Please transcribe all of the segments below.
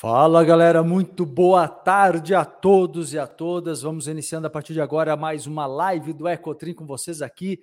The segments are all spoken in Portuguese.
Fala galera, muito boa tarde a todos e a todas. Vamos iniciando a partir de agora mais uma live do Ecotrim com vocês aqui,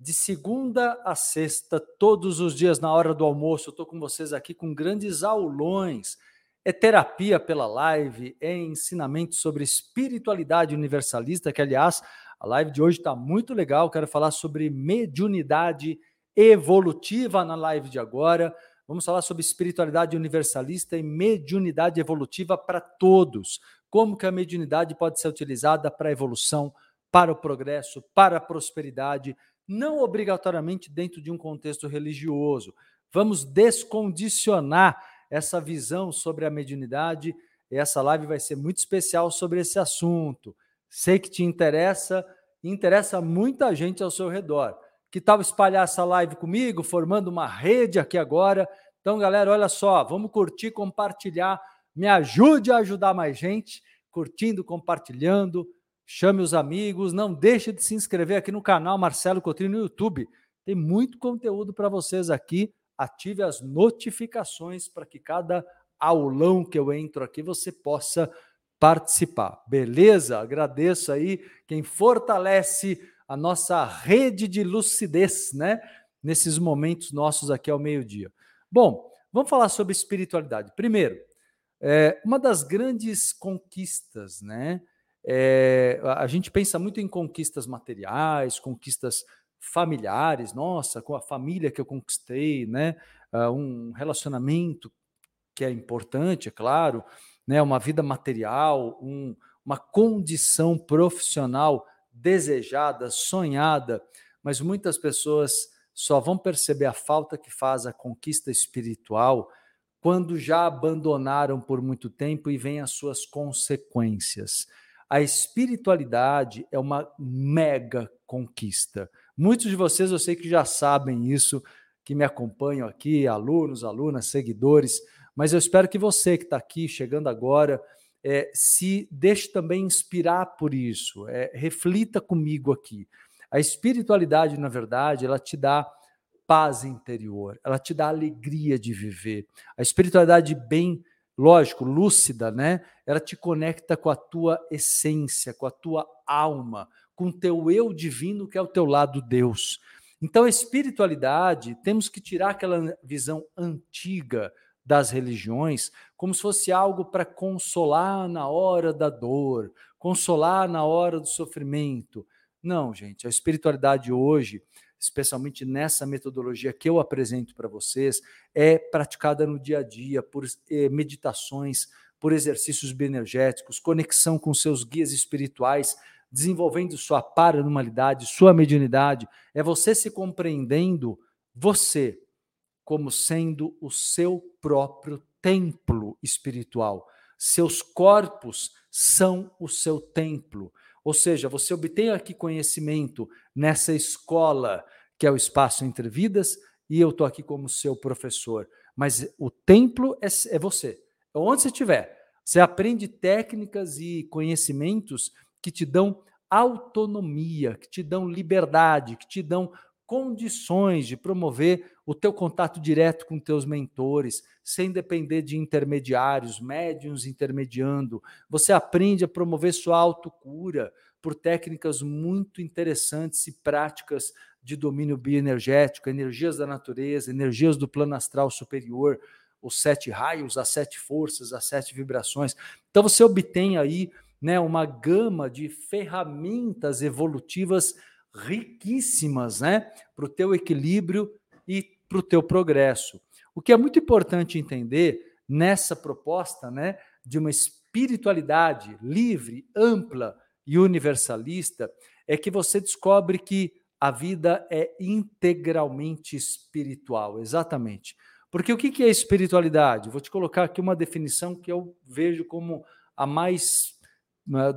de segunda a sexta, todos os dias na hora do almoço. Estou com vocês aqui com grandes aulões. É terapia pela live, é ensinamento sobre espiritualidade universalista, que aliás, a live de hoje está muito legal. Quero falar sobre mediunidade evolutiva na live de agora. Vamos falar sobre espiritualidade universalista e mediunidade evolutiva para todos. Como que a mediunidade pode ser utilizada para a evolução, para o progresso, para a prosperidade, não obrigatoriamente dentro de um contexto religioso. Vamos descondicionar essa visão sobre a mediunidade. E essa live vai ser muito especial sobre esse assunto. Sei que te interessa, interessa muita gente ao seu redor que tal espalhar essa live comigo, formando uma rede aqui agora. Então, galera, olha só, vamos curtir, compartilhar, me ajude a ajudar mais gente, curtindo, compartilhando, chame os amigos, não deixe de se inscrever aqui no canal Marcelo Coutinho no YouTube. Tem muito conteúdo para vocês aqui. Ative as notificações para que cada aulão que eu entro aqui você possa participar. Beleza? Agradeço aí quem fortalece a nossa rede de lucidez, né? Nesses momentos nossos aqui ao meio-dia. Bom, vamos falar sobre espiritualidade. Primeiro, é, uma das grandes conquistas, né? É, a gente pensa muito em conquistas materiais, conquistas familiares, nossa, com a família que eu conquistei, né? Uh, um relacionamento que é importante, é claro, né? Uma vida material, um, uma condição profissional desejada, sonhada, mas muitas pessoas só vão perceber a falta que faz a conquista espiritual quando já abandonaram por muito tempo e vêm as suas consequências. A espiritualidade é uma mega conquista. Muitos de vocês eu sei que já sabem isso, que me acompanham aqui, alunos, alunas, seguidores, mas eu espero que você que está aqui chegando agora, é, se deixe também inspirar por isso, é, reflita comigo aqui. A espiritualidade, na verdade, ela te dá paz interior, ela te dá alegria de viver. A espiritualidade bem, lógico, lúcida, né? Ela te conecta com a tua essência, com a tua alma, com o teu eu divino que é o teu lado Deus. Então, a espiritualidade, temos que tirar aquela visão antiga, das religiões como se fosse algo para consolar na hora da dor, consolar na hora do sofrimento. Não, gente, a espiritualidade hoje, especialmente nessa metodologia que eu apresento para vocês, é praticada no dia a dia por eh, meditações, por exercícios bioenergéticos, conexão com seus guias espirituais, desenvolvendo sua paranormalidade, sua mediunidade, é você se compreendendo você como sendo o seu próprio templo espiritual. Seus corpos são o seu templo. Ou seja, você obtém aqui conhecimento nessa escola que é o espaço entre vidas e eu estou aqui como seu professor. Mas o templo é, é você. Onde você estiver, você aprende técnicas e conhecimentos que te dão autonomia, que te dão liberdade, que te dão condições de promover o teu contato direto com teus mentores, sem depender de intermediários, médiums intermediando. Você aprende a promover sua autocura por técnicas muito interessantes e práticas de domínio bioenergético, energias da natureza, energias do plano astral superior, os sete raios, as sete forças, as sete vibrações. Então você obtém aí né, uma gama de ferramentas evolutivas riquíssimas né, para o teu equilíbrio e para o teu progresso. O que é muito importante entender nessa proposta né, de uma espiritualidade livre, ampla e universalista é que você descobre que a vida é integralmente espiritual, exatamente. Porque o que é espiritualidade? Vou te colocar aqui uma definição que eu vejo como a mais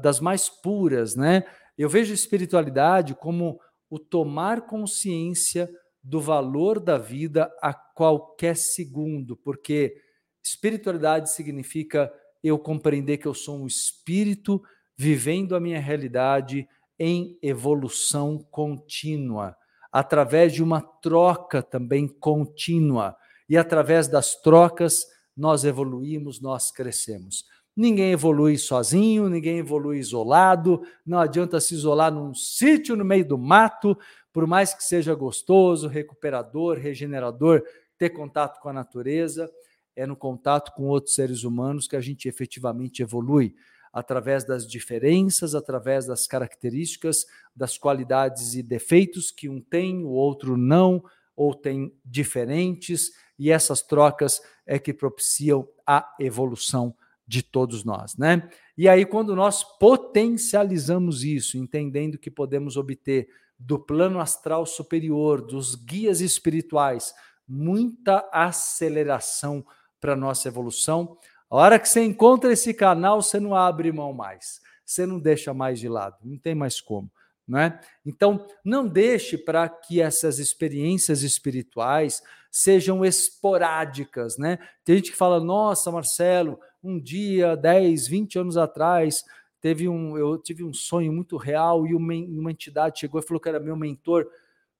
das mais puras, né? Eu vejo espiritualidade como o tomar consciência do valor da vida a qualquer segundo, porque espiritualidade significa eu compreender que eu sou um espírito vivendo a minha realidade em evolução contínua, através de uma troca também contínua. E através das trocas nós evoluímos, nós crescemos. Ninguém evolui sozinho, ninguém evolui isolado, não adianta se isolar num sítio no meio do mato, por mais que seja gostoso, recuperador, regenerador, ter contato com a natureza, é no contato com outros seres humanos que a gente efetivamente evolui, através das diferenças, através das características, das qualidades e defeitos que um tem, o outro não, ou tem diferentes, e essas trocas é que propiciam a evolução de todos nós, né? E aí quando nós potencializamos isso, entendendo que podemos obter do plano astral superior, dos guias espirituais, muita aceleração para nossa evolução. A hora que você encontra esse canal, você não abre mão mais, você não deixa mais de lado, não tem mais como. Né? Então, não deixe para que essas experiências espirituais sejam esporádicas. Né? Tem gente que fala: nossa, Marcelo, um dia, 10, 20 anos atrás, teve um, eu tive um sonho muito real e uma, uma entidade chegou e falou que era meu mentor.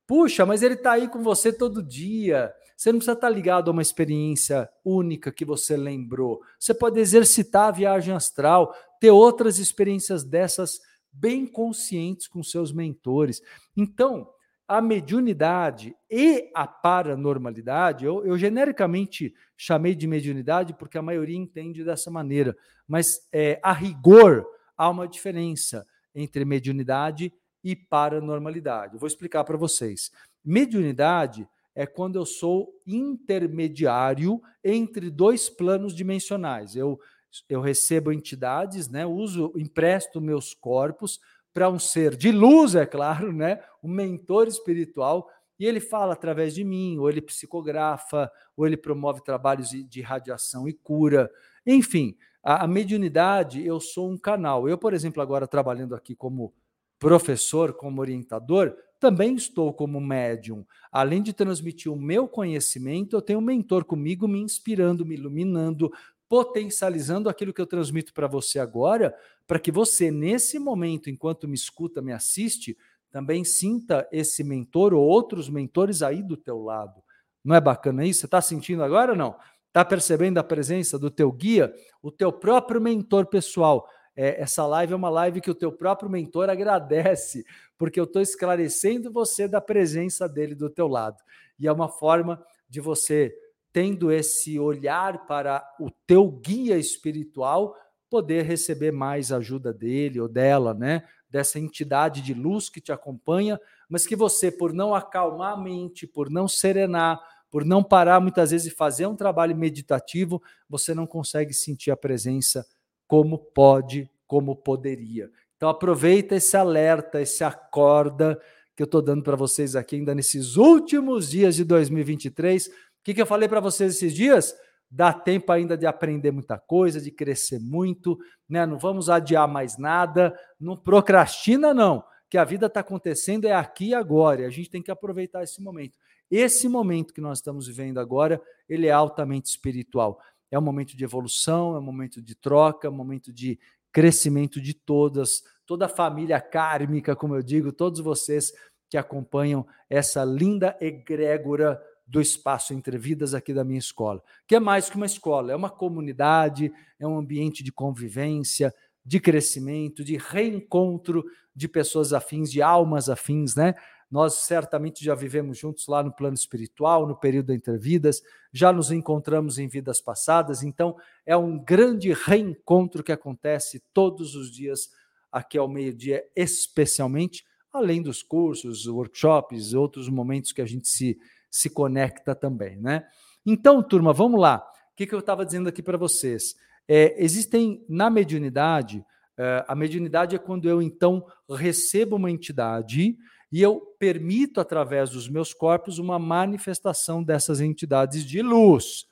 Puxa, mas ele está aí com você todo dia. Você não precisa estar tá ligado a uma experiência única que você lembrou. Você pode exercitar a viagem astral, ter outras experiências dessas bem conscientes com seus mentores. Então, a mediunidade e a paranormalidade, eu, eu, genericamente chamei de mediunidade porque a maioria entende dessa maneira, mas é, a rigor há uma diferença entre mediunidade e paranormalidade. Vou explicar para vocês. Mediunidade é quando eu sou intermediário entre dois planos dimensionais. Eu eu recebo entidades, né? Uso, empresto meus corpos para um ser de luz, é claro, né? Um mentor espiritual e ele fala através de mim, ou ele psicografa, ou ele promove trabalhos de radiação e cura. Enfim, a, a mediunidade, eu sou um canal. Eu, por exemplo, agora trabalhando aqui como professor, como orientador, também estou como médium. Além de transmitir o meu conhecimento, eu tenho um mentor comigo me inspirando, me iluminando, potencializando aquilo que eu transmito para você agora, para que você, nesse momento, enquanto me escuta, me assiste, também sinta esse mentor ou outros mentores aí do teu lado. Não é bacana isso? Você está sentindo agora ou não? Está percebendo a presença do teu guia, o teu próprio mentor pessoal? É, essa live é uma live que o teu próprio mentor agradece, porque eu estou esclarecendo você da presença dele do teu lado. E é uma forma de você tendo esse olhar para o teu guia espiritual, poder receber mais ajuda dele ou dela, né? Dessa entidade de luz que te acompanha, mas que você, por não acalmar a mente, por não serenar, por não parar muitas vezes e fazer um trabalho meditativo, você não consegue sentir a presença como pode, como poderia. Então aproveita esse alerta, esse acorda que eu estou dando para vocês aqui ainda nesses últimos dias de 2023 o que, que eu falei para vocês esses dias? Dá tempo ainda de aprender muita coisa, de crescer muito, né? Não vamos adiar mais nada, não procrastina, não, que a vida está acontecendo é aqui e agora, e a gente tem que aproveitar esse momento. Esse momento que nós estamos vivendo agora, ele é altamente espiritual. É um momento de evolução, é um momento de troca, é um momento de crescimento de todas, toda a família kármica, como eu digo, todos vocês que acompanham essa linda egrégora do espaço entre vidas aqui da minha escola, que é mais que uma escola, é uma comunidade, é um ambiente de convivência, de crescimento, de reencontro de pessoas afins, de almas afins, né? Nós certamente já vivemos juntos lá no plano espiritual, no período entre vidas, já nos encontramos em vidas passadas, então é um grande reencontro que acontece todos os dias aqui ao meio-dia, especialmente, além dos cursos, workshops, outros momentos que a gente se se conecta também, né? Então, turma, vamos lá. O que, que eu estava dizendo aqui para vocês? É, existem na mediunidade, é, a mediunidade é quando eu então recebo uma entidade e eu permito, através dos meus corpos, uma manifestação dessas entidades de luz.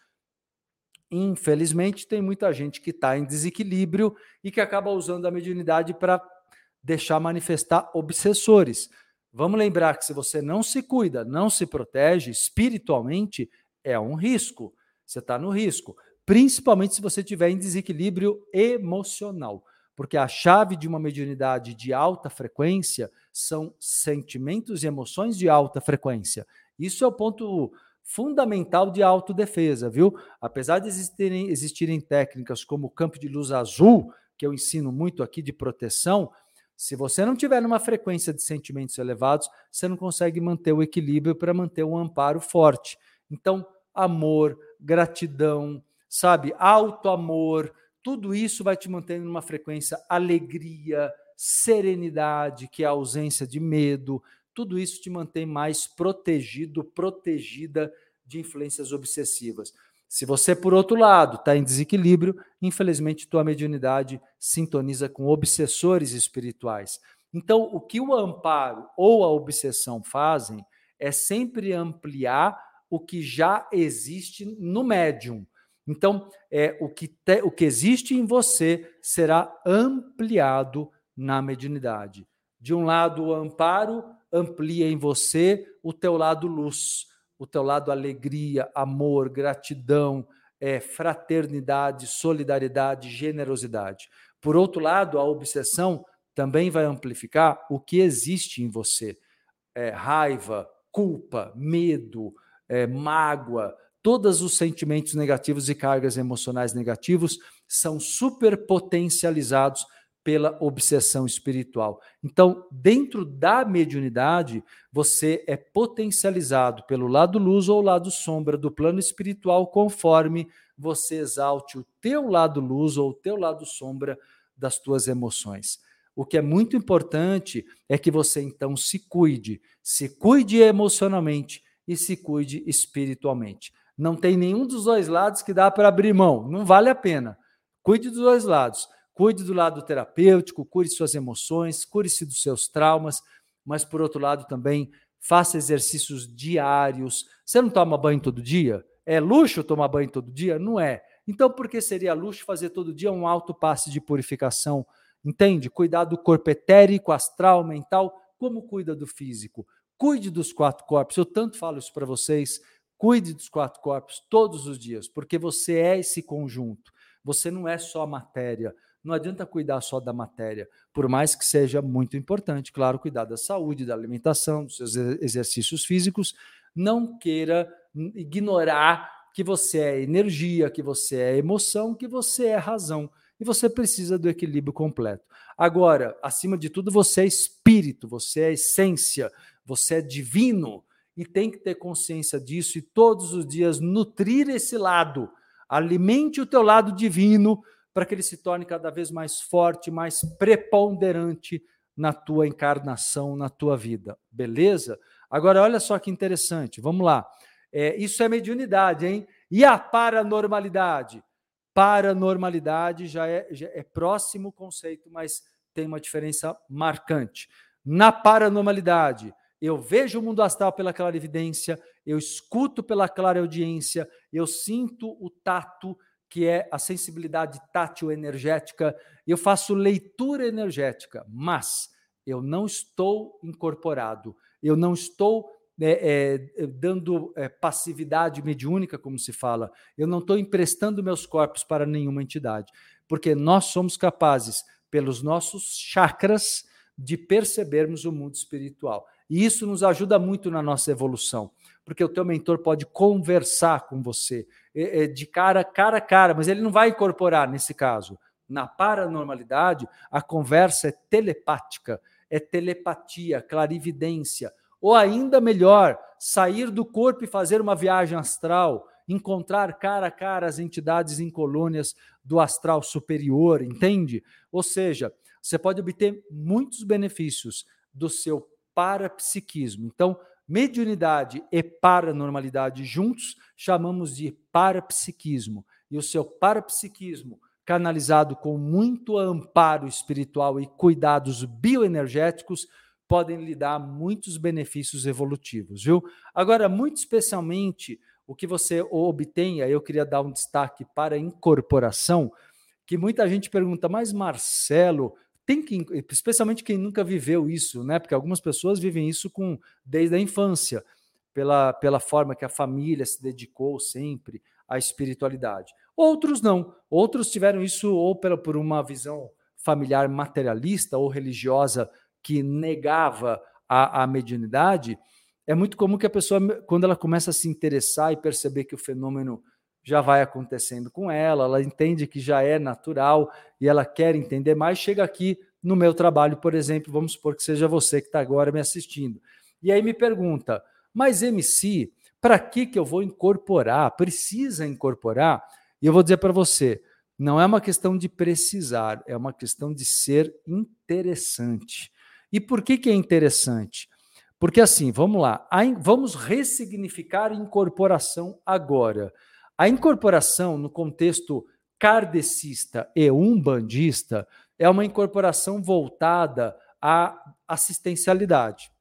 Infelizmente, tem muita gente que está em desequilíbrio e que acaba usando a mediunidade para deixar manifestar obsessores. Vamos lembrar que se você não se cuida, não se protege espiritualmente, é um risco. Você está no risco, principalmente se você tiver em desequilíbrio emocional, porque a chave de uma mediunidade de alta frequência são sentimentos e emoções de alta frequência. Isso é o ponto fundamental de autodefesa, viu? Apesar de existirem, existirem técnicas como o campo de luz azul, que eu ensino muito aqui de proteção, se você não tiver numa frequência de sentimentos elevados, você não consegue manter o equilíbrio para manter um amparo forte. Então, amor, gratidão, sabe, alto amor, tudo isso vai te mantendo numa frequência alegria, serenidade, que é a ausência de medo, tudo isso te mantém mais protegido, protegida de influências obsessivas. Se você, por outro lado, está em desequilíbrio, infelizmente tua mediunidade sintoniza com obsessores espirituais. Então, o que o amparo ou a obsessão fazem é sempre ampliar o que já existe no médium. Então, é o que, te, o que existe em você será ampliado na mediunidade. De um lado, o amparo amplia em você o teu lado luz, o teu lado alegria, amor, gratidão, é, fraternidade, solidariedade, generosidade. Por outro lado, a obsessão também vai amplificar o que existe em você: é, raiva, culpa, medo, é, mágoa, todos os sentimentos negativos e cargas emocionais negativos são superpotencializados pela obsessão espiritual. Então, dentro da mediunidade, você é potencializado pelo lado luz ou lado sombra do plano espiritual, conforme você exalte o teu lado luz ou o teu lado sombra das tuas emoções. O que é muito importante é que você então se cuide, se cuide emocionalmente e se cuide espiritualmente. Não tem nenhum dos dois lados que dá para abrir mão, não vale a pena. Cuide dos dois lados Cuide do lado terapêutico, cure suas emoções, cure-se dos seus traumas, mas por outro lado também faça exercícios diários. Você não toma banho todo dia? É luxo tomar banho todo dia? Não é. Então, por que seria luxo fazer todo dia um alto passe de purificação? Entende? Cuidar do corpo etérico, astral, mental, como cuida do físico. Cuide dos quatro corpos. Eu tanto falo isso para vocês. Cuide dos quatro corpos todos os dias, porque você é esse conjunto. Você não é só matéria. Não adianta cuidar só da matéria, por mais que seja muito importante, claro, cuidar da saúde, da alimentação, dos seus exercícios físicos. Não queira ignorar que você é energia, que você é emoção, que você é razão. E você precisa do equilíbrio completo. Agora, acima de tudo, você é espírito, você é essência, você é divino e tem que ter consciência disso e todos os dias nutrir esse lado. Alimente o teu lado divino para que ele se torne cada vez mais forte, mais preponderante na tua encarnação, na tua vida. Beleza? Agora, olha só que interessante. Vamos lá. É, isso é mediunidade, hein? E a paranormalidade? Paranormalidade já é, já é próximo conceito, mas tem uma diferença marcante. Na paranormalidade, eu vejo o mundo astral pela clarividência, eu escuto pela clareaudiência, eu sinto o tato, que é a sensibilidade tátil energética, eu faço leitura energética, mas eu não estou incorporado, eu não estou é, é, dando é, passividade mediúnica, como se fala, eu não estou emprestando meus corpos para nenhuma entidade, porque nós somos capazes, pelos nossos chakras, de percebermos o mundo espiritual. E isso nos ajuda muito na nossa evolução porque o teu mentor pode conversar com você de cara, cara a cara, mas ele não vai incorporar nesse caso. Na paranormalidade, a conversa é telepática, é telepatia, clarividência, ou ainda melhor, sair do corpo e fazer uma viagem astral, encontrar cara a cara as entidades em colônias do astral superior, entende? Ou seja, você pode obter muitos benefícios do seu parapsiquismo. Então, Mediunidade e paranormalidade juntos chamamos de parapsiquismo. E o seu parapsiquismo, canalizado com muito amparo espiritual e cuidados bioenergéticos, podem lhe dar muitos benefícios evolutivos, viu? Agora, muito especialmente, o que você aí eu queria dar um destaque para a incorporação, que muita gente pergunta, mas Marcelo, tem que, especialmente quem nunca viveu isso, né? Porque algumas pessoas vivem isso com desde a infância, pela, pela forma que a família se dedicou sempre à espiritualidade. Outros não. Outros tiveram isso ou pela, por uma visão familiar materialista ou religiosa que negava a, a mediunidade. é muito comum que a pessoa, quando ela começa a se interessar e perceber que o fenômeno já vai acontecendo com ela, ela entende que já é natural e ela quer entender mais, chega aqui no meu trabalho, por exemplo, vamos supor que seja você que está agora me assistindo. E aí me pergunta, mas MC, para que, que eu vou incorporar? Precisa incorporar? E eu vou dizer para você, não é uma questão de precisar, é uma questão de ser interessante. E por que, que é interessante? Porque assim, vamos lá, vamos ressignificar incorporação agora. A incorporação, no contexto kardecista e umbandista, é uma incorporação voltada à assistencialidade.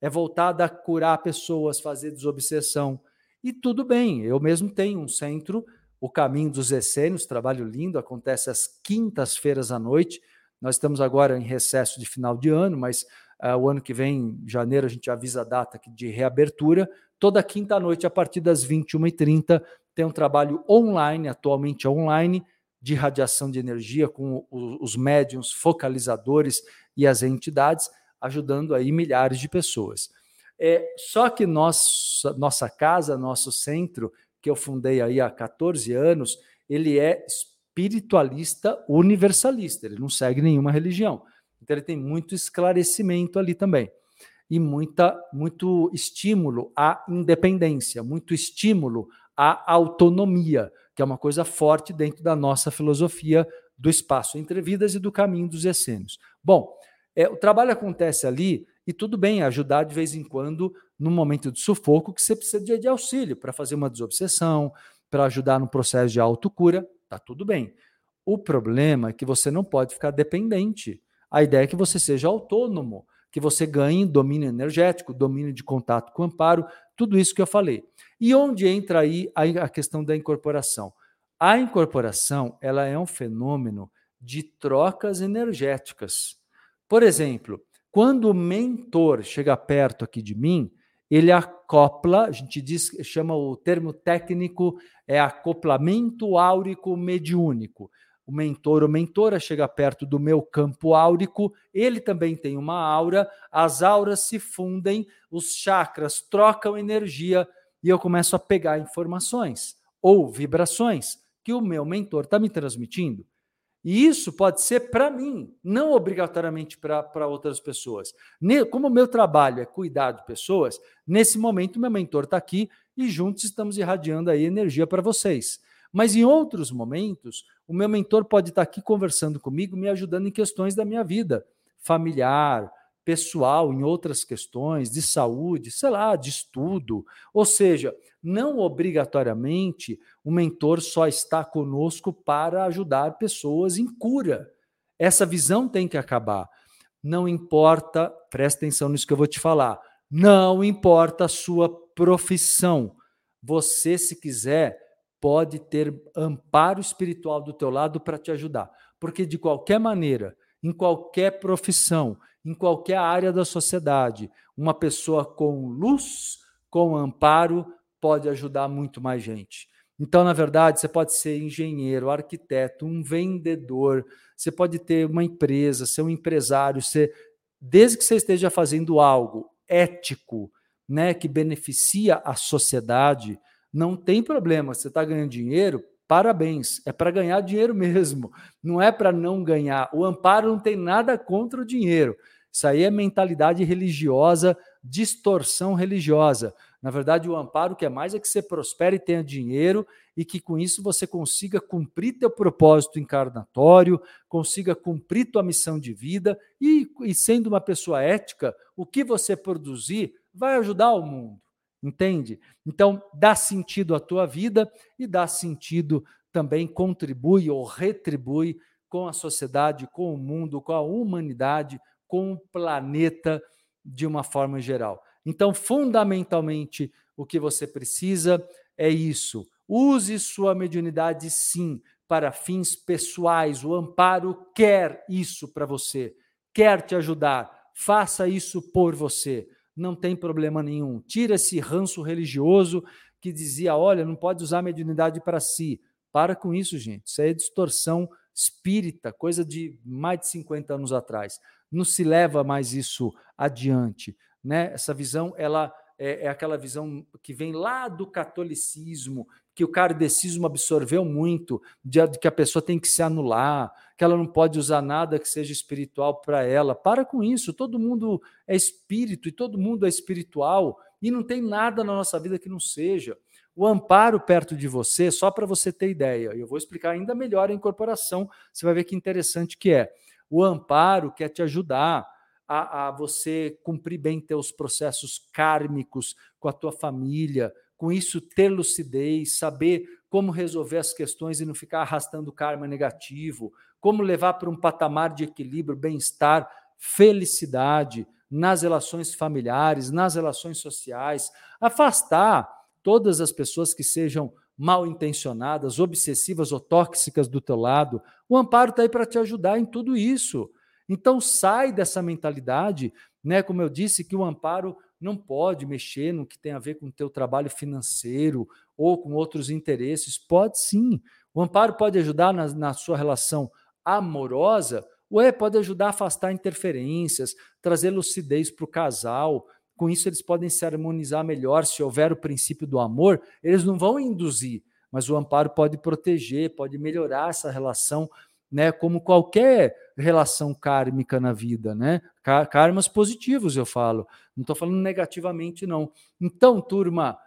É voltada a curar pessoas, fazer desobsessão. E tudo bem, eu mesmo tenho um centro, o Caminho dos Essênios, trabalho lindo, acontece às quintas-feiras à noite. Nós estamos agora em recesso de final de ano, mas uh, o ano que vem, em janeiro, a gente avisa a data de reabertura. Toda quinta-noite, a partir das 21h30, tem um trabalho online, atualmente online, de radiação de energia com os médiums focalizadores e as entidades, ajudando aí milhares de pessoas. É, só que nossa, nossa casa, nosso centro, que eu fundei aí há 14 anos, ele é espiritualista universalista, ele não segue nenhuma religião. Então ele tem muito esclarecimento ali também. E muita, muito estímulo à independência, muito estímulo a autonomia, que é uma coisa forte dentro da nossa filosofia do espaço entre vidas e do caminho dos essênios. Bom, é, o trabalho acontece ali e tudo bem ajudar de vez em quando num momento de sufoco que você precisa de, de auxílio para fazer uma desobsessão, para ajudar no processo de autocura, tá tudo bem. O problema é que você não pode ficar dependente. A ideia é que você seja autônomo, que você ganhe domínio energético, domínio de contato com o amparo, tudo isso que eu falei. E onde entra aí a questão da incorporação? A incorporação ela é um fenômeno de trocas energéticas. Por exemplo, quando o mentor chega perto aqui de mim, ele acopla, a gente diz, chama o termo técnico é acoplamento áurico mediúnico. O mentor ou mentora chega perto do meu campo áurico, ele também tem uma aura, as auras se fundem, os chakras trocam energia e eu começo a pegar informações ou vibrações que o meu mentor está me transmitindo. E isso pode ser para mim, não obrigatoriamente para outras pessoas. Como o meu trabalho é cuidar de pessoas, nesse momento meu mentor está aqui e juntos estamos irradiando aí energia para vocês. Mas em outros momentos, o meu mentor pode estar aqui conversando comigo, me ajudando em questões da minha vida familiar, pessoal, em outras questões de saúde, sei lá, de estudo. Ou seja, não obrigatoriamente o mentor só está conosco para ajudar pessoas em cura. Essa visão tem que acabar. Não importa, presta atenção nisso que eu vou te falar. Não importa a sua profissão. Você, se quiser, pode ter amparo espiritual do teu lado para te ajudar. Porque de qualquer maneira, em qualquer profissão, em qualquer área da sociedade. Uma pessoa com luz, com amparo, pode ajudar muito mais gente. Então, na verdade, você pode ser engenheiro, arquiteto, um vendedor, você pode ter uma empresa, ser um empresário, ser, desde que você esteja fazendo algo ético, né, que beneficia a sociedade, não tem problema. Você está ganhando dinheiro, Parabéns, é para ganhar dinheiro mesmo, não é para não ganhar. O amparo não tem nada contra o dinheiro. Isso aí é mentalidade religiosa, distorção religiosa. Na verdade, o amparo que é mais é que você prospere e tenha dinheiro e que com isso você consiga cumprir teu propósito encarnatório, consiga cumprir tua missão de vida e, e sendo uma pessoa ética, o que você produzir vai ajudar o mundo. Entende? Então, dá sentido à tua vida e dá sentido também, contribui ou retribui com a sociedade, com o mundo, com a humanidade, com o planeta de uma forma geral. Então, fundamentalmente, o que você precisa é isso. Use sua mediunidade, sim, para fins pessoais. O amparo quer isso para você, quer te ajudar. Faça isso por você não tem problema nenhum. Tira esse ranço religioso que dizia: olha, não pode usar a mediunidade para si. Para com isso, gente. Isso aí é distorção espírita, coisa de mais de 50 anos atrás. Não se leva mais isso adiante. Né? Essa visão ela é, é aquela visão que vem lá do catolicismo, que o kardecismo absorveu muito, de, de que a pessoa tem que se anular, que ela não pode usar nada que seja espiritual para ela. Para com isso, todo mundo é espírito e todo mundo é espiritual e não tem nada na nossa vida que não seja. O amparo perto de você, só para você ter ideia, eu vou explicar ainda melhor a incorporação, você vai ver que interessante que é. O amparo quer te ajudar a, a você cumprir bem teus processos kármicos com a tua família, com isso ter lucidez, saber como resolver as questões e não ficar arrastando karma negativo, como levar para um patamar de equilíbrio, bem-estar, felicidade nas relações familiares, nas relações sociais, afastar todas as pessoas que sejam mal intencionadas, obsessivas ou tóxicas do teu lado. O amparo está aí para te ajudar em tudo isso. Então sai dessa mentalidade, né? Como eu disse, que o amparo não pode mexer no que tem a ver com o teu trabalho financeiro ou com outros interesses. Pode sim. O amparo pode ajudar na, na sua relação amorosa, ou é, pode ajudar a afastar interferências, trazer lucidez para o casal. Com isso, eles podem se harmonizar melhor. Se houver o princípio do amor, eles não vão induzir, mas o amparo pode proteger, pode melhorar essa relação né, como qualquer relação kármica na vida, né? Karmas positivos, eu falo. Não estou falando negativamente, não. Então, turma,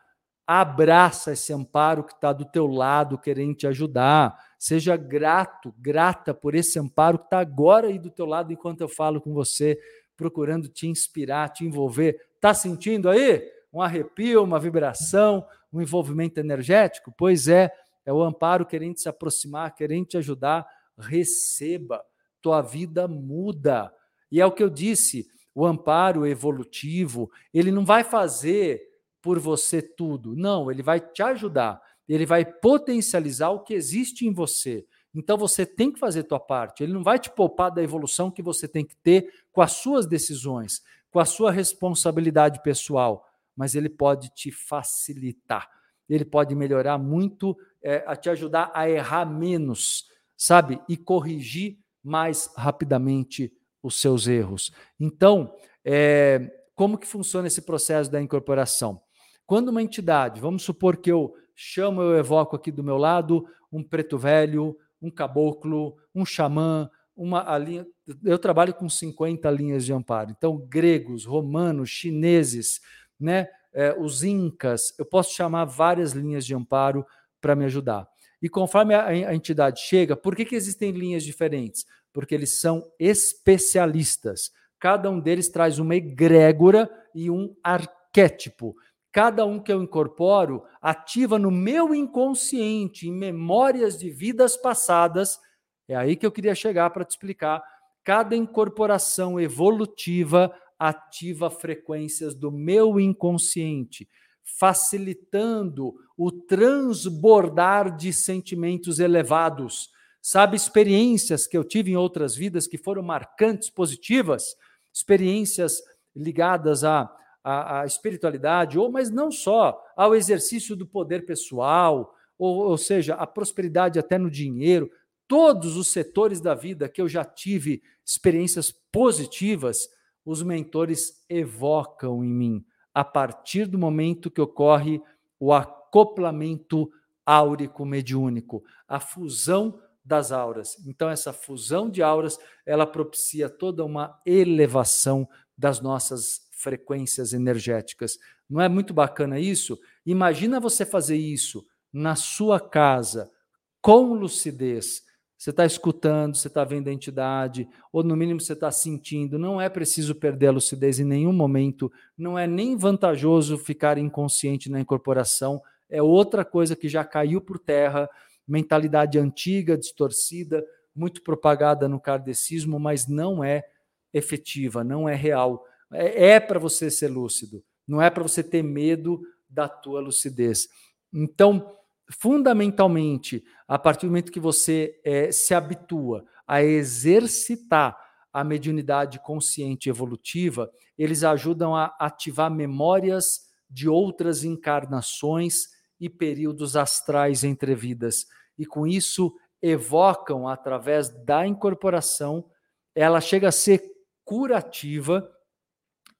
abraça esse amparo que está do teu lado, querendo te ajudar. Seja grato, grata por esse amparo que está agora aí do teu lado enquanto eu falo com você, procurando te inspirar, te envolver. Está sentindo aí? Um arrepio, uma vibração, um envolvimento energético? Pois é, é o amparo querendo se aproximar, querendo te ajudar receba, tua vida muda. E é o que eu disse, o amparo evolutivo, ele não vai fazer por você tudo. Não, ele vai te ajudar. Ele vai potencializar o que existe em você. Então você tem que fazer tua parte. Ele não vai te poupar da evolução que você tem que ter com as suas decisões, com a sua responsabilidade pessoal, mas ele pode te facilitar. Ele pode melhorar muito, é, a te ajudar a errar menos, sabe? E corrigir mais rapidamente os seus erros. Então, é, como que funciona esse processo da incorporação? Quando uma entidade, vamos supor que eu chamo, eu evoco aqui do meu lado um preto velho, um caboclo, um xamã, uma linha. Eu trabalho com 50 linhas de amparo. Então, gregos, romanos, chineses, né, é, os incas, eu posso chamar várias linhas de amparo para me ajudar. E conforme a, a entidade chega, por que, que existem linhas diferentes? Porque eles são especialistas. Cada um deles traz uma egrégora e um arquétipo. Cada um que eu incorporo ativa no meu inconsciente, em memórias de vidas passadas. É aí que eu queria chegar para te explicar. Cada incorporação evolutiva ativa frequências do meu inconsciente facilitando o transbordar de sentimentos elevados. Sabe, experiências que eu tive em outras vidas que foram marcantes, positivas, experiências ligadas à, à, à espiritualidade, ou mas não só, ao exercício do poder pessoal, ou, ou seja, a prosperidade até no dinheiro, todos os setores da vida que eu já tive experiências positivas, os mentores evocam em mim a partir do momento que ocorre o acoplamento áurico mediúnico, a fusão das auras. Então essa fusão de auras, ela propicia toda uma elevação das nossas frequências energéticas. Não é muito bacana isso? Imagina você fazer isso na sua casa com lucidez, você está escutando, você está vendo a entidade, ou no mínimo você está sentindo. Não é preciso perder a lucidez em nenhum momento, não é nem vantajoso ficar inconsciente na incorporação, é outra coisa que já caiu por terra, mentalidade antiga, distorcida, muito propagada no kardecismo, mas não é efetiva, não é real. É, é para você ser lúcido, não é para você ter medo da tua lucidez. Então, fundamentalmente, a partir do momento que você é, se habitua a exercitar a mediunidade consciente evolutiva, eles ajudam a ativar memórias de outras encarnações e períodos astrais entre vidas. E com isso, evocam, através da incorporação, ela chega a ser curativa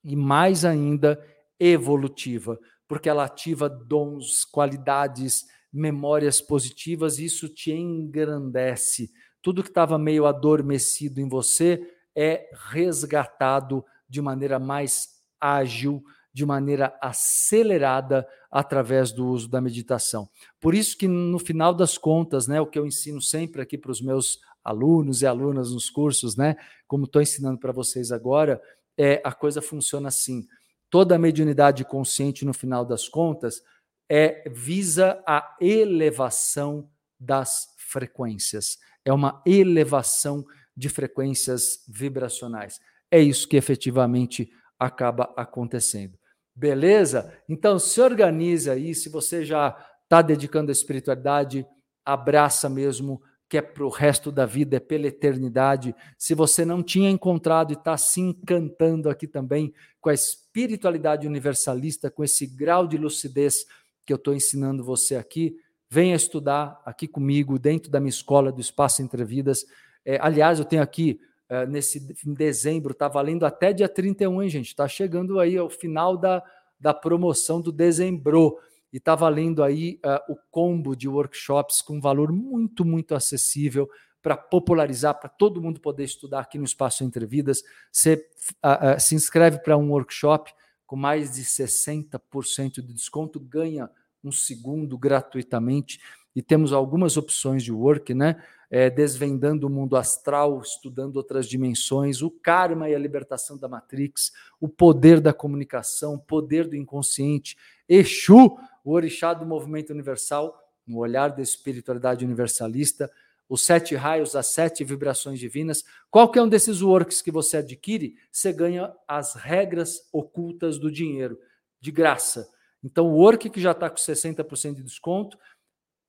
e, mais ainda, evolutiva, porque ela ativa dons, qualidades, memórias positivas, e isso te engrandece. Tudo que estava meio adormecido em você é resgatado de maneira mais ágil, de maneira acelerada através do uso da meditação. Por isso que no final das contas, né, o que eu ensino sempre aqui para os meus alunos e alunas nos cursos, né, como estou ensinando para vocês agora, é a coisa funciona assim. Toda a mediunidade consciente no final das contas é visa a elevação das frequências. É uma elevação de frequências vibracionais. É isso que efetivamente acaba acontecendo. Beleza? Então se organize aí, se você já está dedicando a espiritualidade, abraça mesmo, que é para o resto da vida, é pela eternidade. Se você não tinha encontrado e está se encantando aqui também com a espiritualidade universalista, com esse grau de lucidez que eu estou ensinando você aqui, venha estudar aqui comigo, dentro da minha escola do Espaço Entre Vidas. É, aliás, eu tenho aqui uh, nesse dezembro, está valendo até dia 31, hein, gente? Está chegando aí ao final da, da promoção do dezembro. E está valendo aí uh, o combo de workshops com valor muito, muito acessível para popularizar, para todo mundo poder estudar aqui no Espaço Entre Vidas. Você uh, se inscreve para um workshop com mais de 60% de desconto, ganha um segundo gratuitamente. E temos algumas opções de work, né? É, desvendando o mundo astral, estudando outras dimensões, o karma e a libertação da Matrix, o poder da comunicação, o poder do inconsciente, Exu, o orixá do movimento universal, no olhar da espiritualidade universalista, os sete raios, as sete vibrações divinas. Qualquer um desses works que você adquire, você ganha as regras ocultas do dinheiro, de graça. Então, o work que já está com 60% de desconto,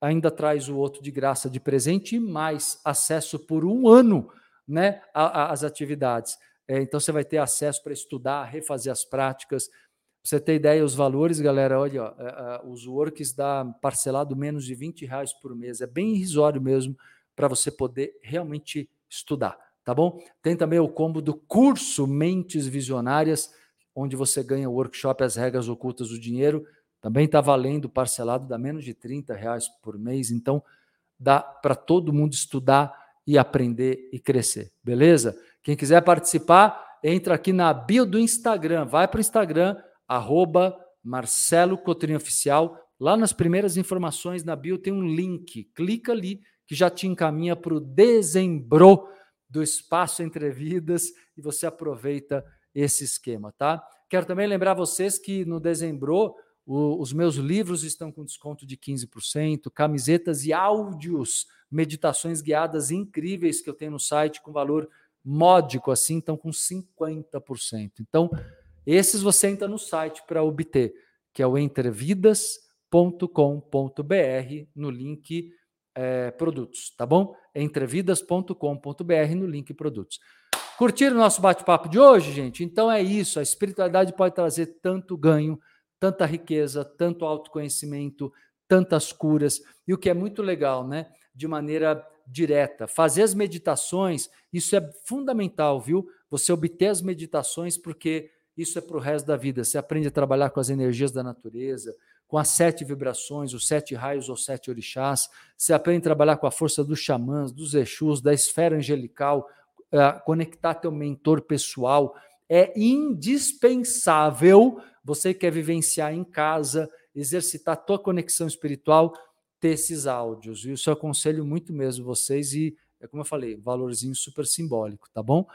ainda traz o outro de graça de presente e mais acesso por um ano né, às atividades. É, então você vai ter acesso para estudar, refazer as práticas. Pra você ter ideia, os valores, galera, olha, ó, é, é, os works dá parcelado menos de 20 reais por mês. É bem irrisório mesmo para você poder realmente estudar, tá bom? Tem também o combo do curso Mentes Visionárias, onde você ganha o workshop As Regras Ocultas do Dinheiro também está valendo parcelado, dá menos de 30 reais por mês, então dá para todo mundo estudar e aprender e crescer, beleza? Quem quiser participar, entra aqui na bio do Instagram, vai para o Instagram, arroba Marcelo Cotrim Oficial, lá nas primeiras informações na bio tem um link, clica ali que já te encaminha para o dezembro do Espaço Entre Vidas e você aproveita esse esquema, tá? Quero também lembrar vocês que no dezembro o, os meus livros estão com desconto de 15%, camisetas e áudios, meditações guiadas incríveis que eu tenho no site com valor módico assim, estão com 50%. Então, esses você entra no site para obter, que é o entrevidas.com.br no link é, produtos, tá bom? Entrevidas.com.br no link produtos. Curtiram o nosso bate-papo de hoje, gente? Então é isso. A espiritualidade pode trazer tanto ganho tanta riqueza, tanto autoconhecimento, tantas curas. E o que é muito legal, né? De maneira direta. Fazer as meditações, isso é fundamental, viu? Você obter as meditações, porque isso é para o resto da vida. Você aprende a trabalhar com as energias da natureza, com as sete vibrações, os sete raios ou sete orixás. Você aprende a trabalhar com a força dos xamãs, dos exus, da esfera angelical, conectar teu mentor pessoal. É indispensável você quer vivenciar em casa, exercitar a tua conexão espiritual, ter esses áudios. E isso eu aconselho muito mesmo vocês e, é como eu falei, valorzinho super simbólico, tá bom?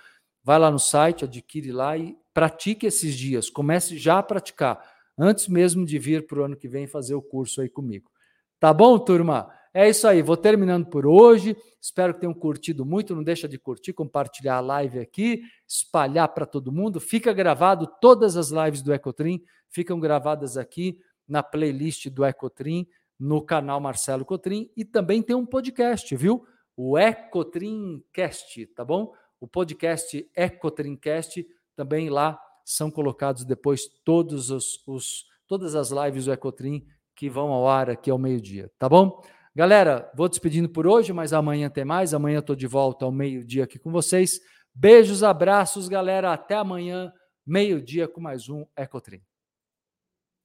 Vai lá no site, adquire lá e pratique esses dias. Comece já a praticar, antes mesmo de vir para o ano que vem fazer o curso aí comigo. Tá bom, turma? É isso aí, vou terminando por hoje. Espero que tenham curtido muito. Não deixa de curtir, compartilhar a live aqui, espalhar para todo mundo. Fica gravado todas as lives do Ecotrim, ficam gravadas aqui na playlist do Ecotrim, no canal Marcelo Cotrim e também tem um podcast, viu? O Ecotrimcast, tá bom? O podcast Ecotrimcast também lá são colocados depois todos os, os todas as lives do Ecotrim que vão ao ar aqui ao meio-dia, tá bom? Galera, vou despedindo por hoje, mas amanhã tem mais. Amanhã estou de volta ao meio-dia aqui com vocês. Beijos, abraços, galera. Até amanhã, meio-dia, com mais um Ecotrim.